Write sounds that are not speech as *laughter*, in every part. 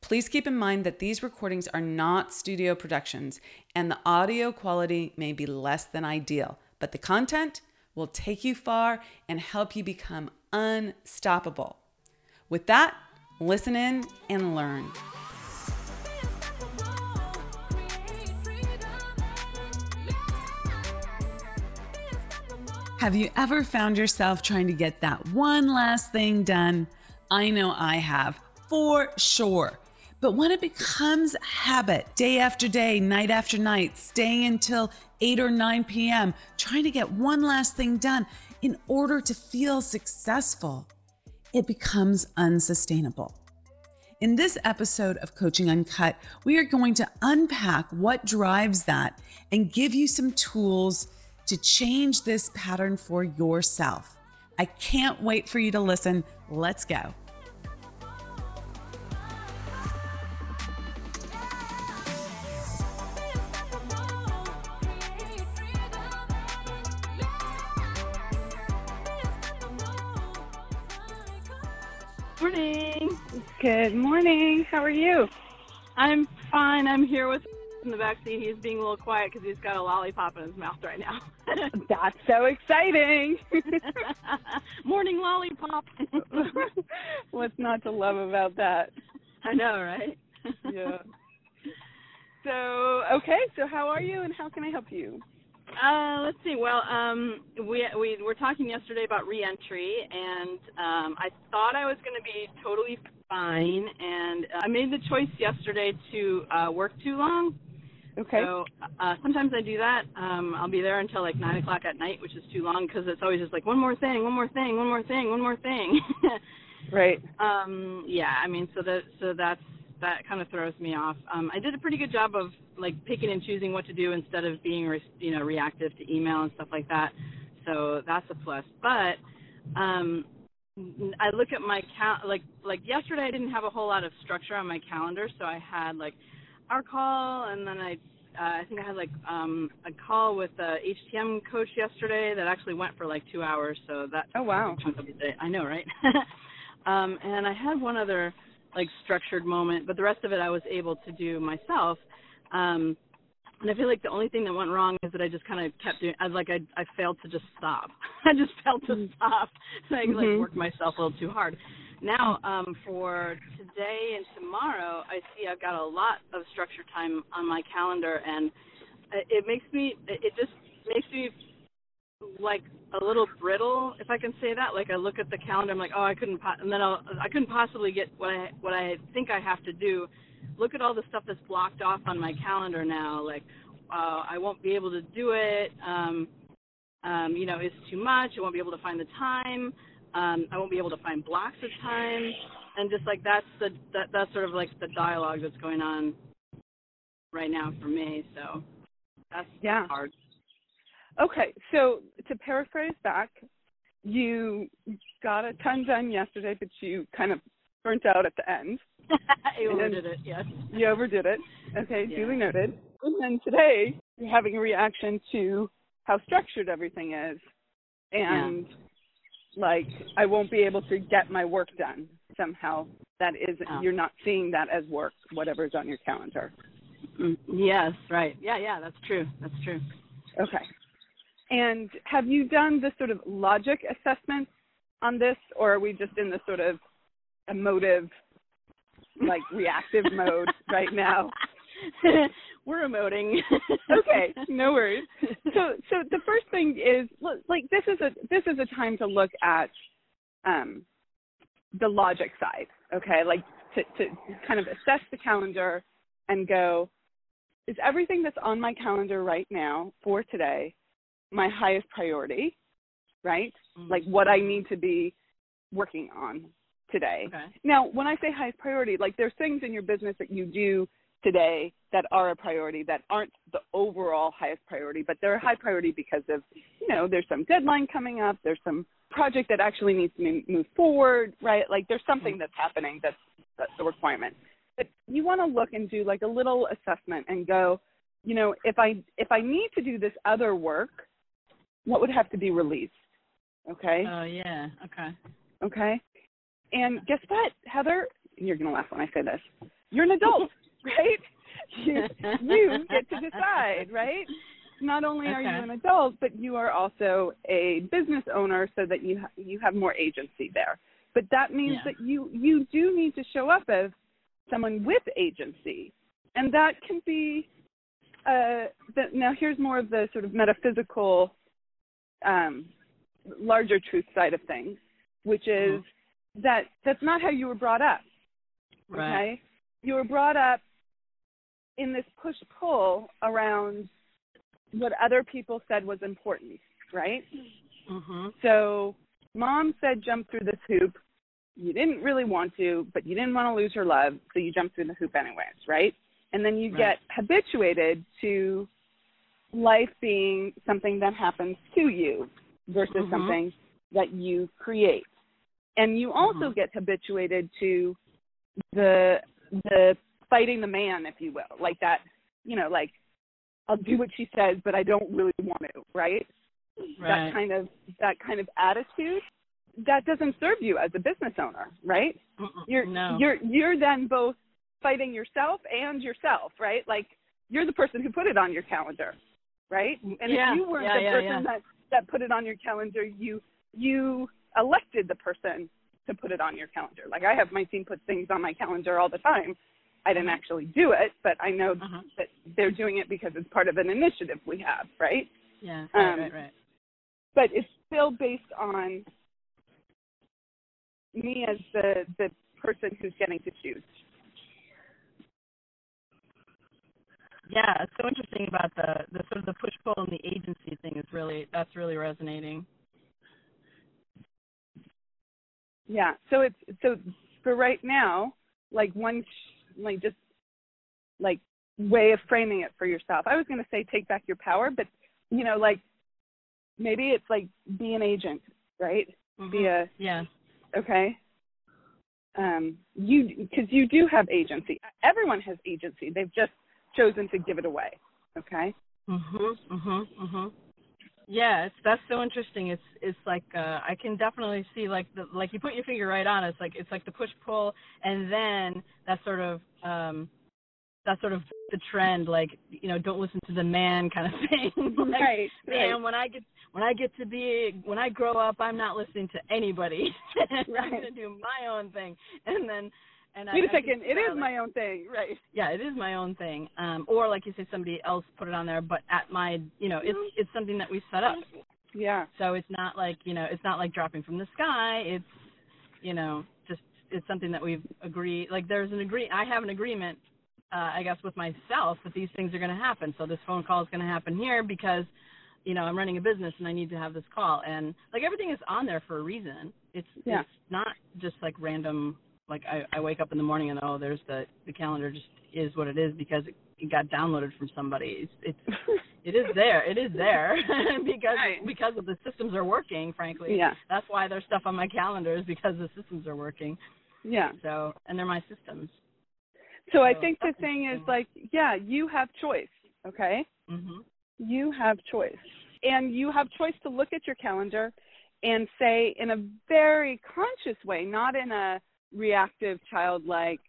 Please keep in mind that these recordings are not studio productions and the audio quality may be less than ideal, but the content will take you far and help you become unstoppable. With that, listen in and learn. Have you ever found yourself trying to get that one last thing done? I know I have, for sure. But when it becomes habit, day after day, night after night, staying until 8 or 9 p.m., trying to get one last thing done in order to feel successful, it becomes unsustainable. In this episode of Coaching Uncut, we are going to unpack what drives that and give you some tools to change this pattern for yourself. I can't wait for you to listen. Let's go. Morning. Good morning. How are you? I'm fine. I'm here with *laughs* in the back seat. He's being a little quiet because he's got a lollipop in his mouth right now. *laughs* That's so exciting. *laughs* Morning lollipop. What's not to love about that? I know, right? Yeah. So, okay, so how are you and how can I help you? Uh, let's see. Well, um, we we were talking yesterday about reentry, and um, I thought I was going to be totally fine, and I made the choice yesterday to uh, work too long. Okay. So uh, sometimes I do that. Um, I'll be there until like nine o'clock at night, which is too long because it's always just like one more thing, one more thing, one more thing, one more thing. *laughs* right. Um, yeah. I mean, so that so that's that kind of throws me off. Um, I did a pretty good job of like picking and choosing what to do instead of being re- you know reactive to email and stuff like that. So that's a plus. But um, I look at my cal like like yesterday I didn't have a whole lot of structure on my calendar, so I had like our call and then I uh, I think I had like um, a call with a HTM coach yesterday that actually went for like two hours. So that oh wow chunk of the day. I know, right? *laughs* um, and I had one other like structured moment, but the rest of it I was able to do myself. Um, and I feel like the only thing that went wrong is that I just kind of kept doing. I like I I failed to just stop. *laughs* I just failed to Mm-hmm. stop. I *laughs* like Mhm. worked myself a little too hard. Now, um, for today and tomorrow, I see I've got a lot of structure time on my calendar, and it it makes me. It just makes me like a little brittle, if I can say that. Like I look at the calendar, I'm like, oh, I couldn't, po-, and then I'll, I couldn't possibly get what I what I think I have to do. Look at all the stuff that's blocked off on my calendar now. Like uh, I won't be able to do it. Um, um, you know, it's too much. I won't be able to find the time. Um, I won't be able to find blocks of time, and just like that's the that, that's sort of like the dialogue that's going on right now for me. So that's Yeah. hard. Okay, so to paraphrase back, you got a ton done yesterday, but you kind of burnt out at the end. *laughs* Then- overdid it. Yes. You overdid it. Okay, Yeah. duly noted. And then today, you're having a reaction to how structured everything is. And like, I won't be able to get my work done somehow. That is, Oh. you're not seeing that as work, whatever's on your calendar. Mm, Yes. Right. Yeah. Yeah. That's true. That's true. Okay. And have you done the sort of logic assessment on this, or are we just in the sort of emotive, like reactive mode *laughs* right now? *laughs* We're emoting. *laughs* okay, no worries. So, so the first thing is like this is a this is a time to look at um, the logic side. Okay, like to to kind of assess the calendar and go, is everything that's on my calendar right now for today my highest priority? Right, like what I need to be working on today. Okay. Now, when I say highest priority, like there's things in your business that you do today that are a priority that aren't the overall highest priority, but they're a high priority because of, you know, there's some deadline coming up, there's some project that actually needs to move forward, right? Like there's something mm-hmm. that's happening that's, that's a requirement. But you want to look and do like a little assessment and go, you know, if I if I need to do this other work, what would have to be released? Okay. Oh yeah. Okay. Okay. And guess what, Heather? You're gonna laugh when I say this. You're an adult, *laughs* right? You, you get to decide, right? Not only are okay. you an adult, but you are also a business owner, so that you ha- you have more agency there. But that means yeah. that you you do need to show up as someone with agency, and that can be. Uh, the, now here's more of the sort of metaphysical, um, larger truth side of things, which is mm-hmm. that that's not how you were brought up. Right. Okay, you were brought up in this push pull around what other people said was important, right? Mm-hmm. So mom said jump through this hoop. You didn't really want to, but you didn't want to lose her love, so you jumped through the hoop anyways, right? And then you right. get habituated to life being something that happens to you versus mm-hmm. something that you create. And you also mm-hmm. get habituated to the the fighting the man, if you will, like that, you know, like I'll do what she says, but I don't really want to, right? right? That kind of that kind of attitude that doesn't serve you as a business owner, right? You're no. you're you're then both fighting yourself and yourself, right? Like you're the person who put it on your calendar, right? And yeah, if you weren't yeah, the yeah, person that that put it on your calendar, you you elected the person to put it on your calendar. Like I have my team put things on my calendar all the time. I didn't uh-huh. actually do it, but I know uh-huh. that they're doing it because it's part of an initiative we have, right? Yeah, right, um, right, right. But it's still based on me as the the person who's getting to choose. Yeah, it's so interesting about the the sort of the push pull and the agency thing is really that's really resonating. Yeah. So it's so for right now, like one like just like way of framing it for yourself. I was going to say take back your power, but you know, like maybe it's like be an agent, right? Mm-hmm. Be a yeah. Okay. Um, you because you do have agency. Everyone has agency. They've just chosen to give it away. Okay. Mhm. Mhm. Mhm. Yeah, it's that's so interesting. It's it's like uh I can definitely see like the like you put your finger right on it. It's like it's like the push pull and then that sort of um that sort of the trend like you know don't listen to the man kind of *laughs* thing. like, right. Man, right. when I get when I get to be when I grow up, I'm not listening to anybody. *laughs* right. I'm gonna do my own thing. And then and Wait I, a second, it is like, my own thing, right? Yeah, it is my own thing. Um, or like you say, somebody else put it on there, but at my, you know, it's it's something that we set up. Yeah. So it's not like you know, it's not like dropping from the sky. It's, you know, just it's something that we've agreed. Like there's an agree. I have an agreement, uh, I guess, with myself that these things are going to happen. So this phone call is going to happen here because, you know, I'm running a business and I need to have this call. And like everything is on there for a reason. It's yeah. it's not just like random like I, I wake up in the morning and oh there's the the calendar just is what it is because it, it got downloaded from somebody. It's it's *laughs* it is there. It is there. *laughs* Because right. because of the systems are working frankly. Yeah. That's why there's stuff on my calendar is because the systems are working. Yeah. So and they're my systems. So, so i think the thing is like yeah you have choice okay? Mm-hmm. you have choice. And you have choice to look at your calendar and say in a very conscious way not in a reactive, childlike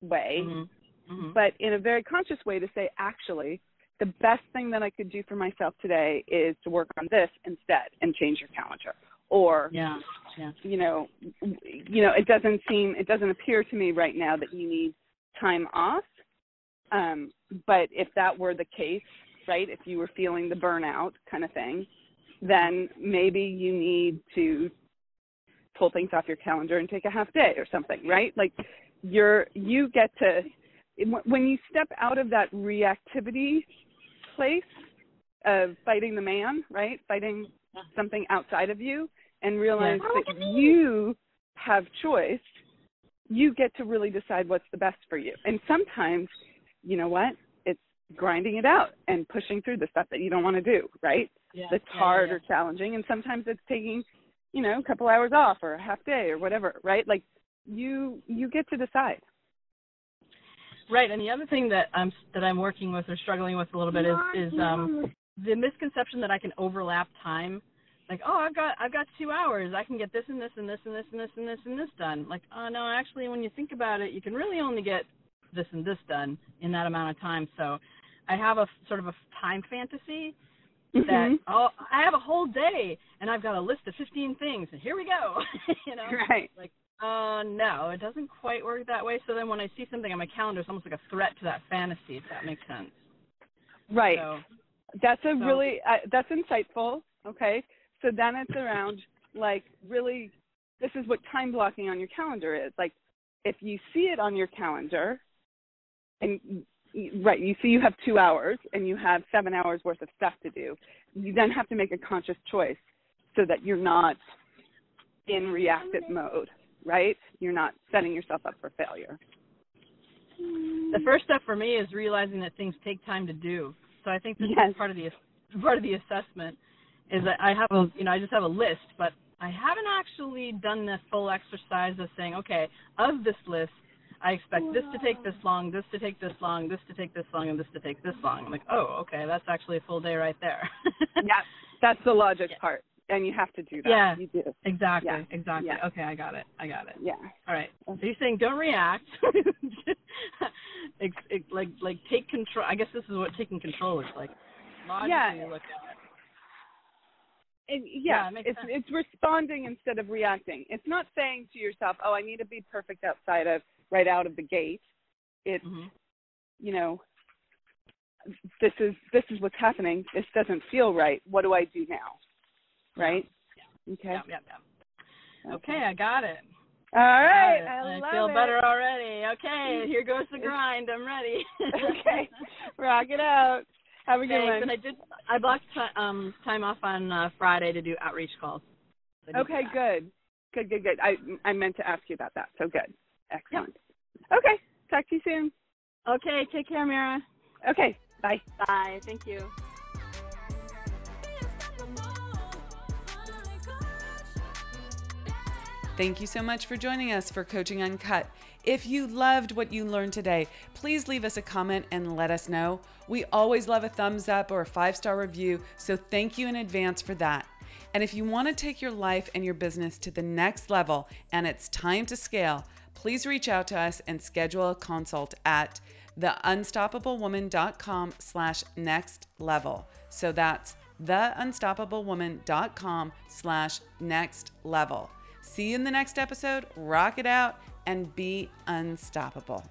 way, mm-hmm. Mm-hmm. but in a very conscious way to say, actually, the best thing that I could do for myself today is to work on this instead and change your calendar. Or, yeah, yeah. you know, you know, it doesn't seem, it doesn't appear to me right now that you need time off. Um, but if that were the case, right, if you were feeling the burnout kind of thing, then maybe you need to pull things off your calendar and take a half day or something, right? Like you're you get to when you step out of that reactivity place of fighting the man, right? Fighting something outside of you and realize yeah. that you have choice, you get to really decide what's the best for you. And sometimes you know what? It's grinding it out and pushing through the stuff that you don't want to do, right? Yeah. That's hard yeah, or challenging. And sometimes it's taking, you know, a couple hours off or a half day or whatever, right? Like you you get to decide. Right, and the other thing that I'm that I'm working with or struggling with a little bit is is um the misconception that I can overlap time. Like, oh, I've got I've got two hours. I can get this and this and this and this and this and this and this done. Like, oh no, actually, when you think about it, you can really only get this and this done in that amount of time. So, I have a sort of a time fantasy that Mhm. oh, I have a whole day and I've got a list of 15 things and here we go. *laughs* you know, Right. like uh no, it doesn't quite work that way. So then when I see something on my calendar, it's almost like a threat to that fantasy. If that makes sense. Right. So That's a So- really uh, that's insightful. Okay, so then it's around like really, this is what time blocking on your calendar is. Like, if you see it on your calendar, and right, you see you have two hours and you have seven hours worth of stuff to do. You then have to make a conscious choice so that you're not in reactive mode. Right, you're not setting yourself up for failure. the first step for me is realizing that things take time to do. So I think this Yes. is part of the part of the assessment is that I have a you know I just have a list, but I haven't actually done the full exercise of saying, okay, of this list, I expect this to take this long, this to take this long, this to take this long, and this to take this long. I'm like, oh, okay, that's actually a full day right there. *laughs* Yeah, that's the logic Yeah. part, and you have to do that. Yeah. you do. exactly, Yeah. exactly. Yeah. Okay, I got it. I got it. Yeah. All right. So you're saying don't react. *laughs* Ex- ex- like like take control. I guess this is what taking control is like. Logically Yeah. look at it. And Yeah, yeah, it it's sense. it's responding instead of reacting. It's not saying to yourself, "Oh, I need to be perfect outside of right out of the gate." It's hmm you know, this is this is what's happening. This doesn't feel right. What do I do now? Right? Okay. Yeah, yeah, yeah. Okay, I got it. All right. Got right. it. I, love feel it. better already. Okay, here goes the grind. I'm ready. *laughs* okay. *laughs* Rock it out. Have a good Thanks. one. And I did. I blocked ti um, time off on uh, Friday to do outreach calls. So Okay, good. Good, good, good. I I meant to ask you about that. So good. Excellent. Okay. Talk to you soon. Okay, take care, Mira. Okay. Bye. Bye. Thank you. Thank you so much for joining us for Coaching Uncut. If you loved what you learned today, please leave us a comment and let us know. We always love a thumbs up or a five star review, so thank you in advance for that. And if you want to take your life and your business to the next level and it's time to scale, please reach out to us and schedule a consult at theunstoppablewoman.com slash next level. So that's theunstoppablewoman.com slash next level. See you in the next episode. Rock it out and be unstoppable.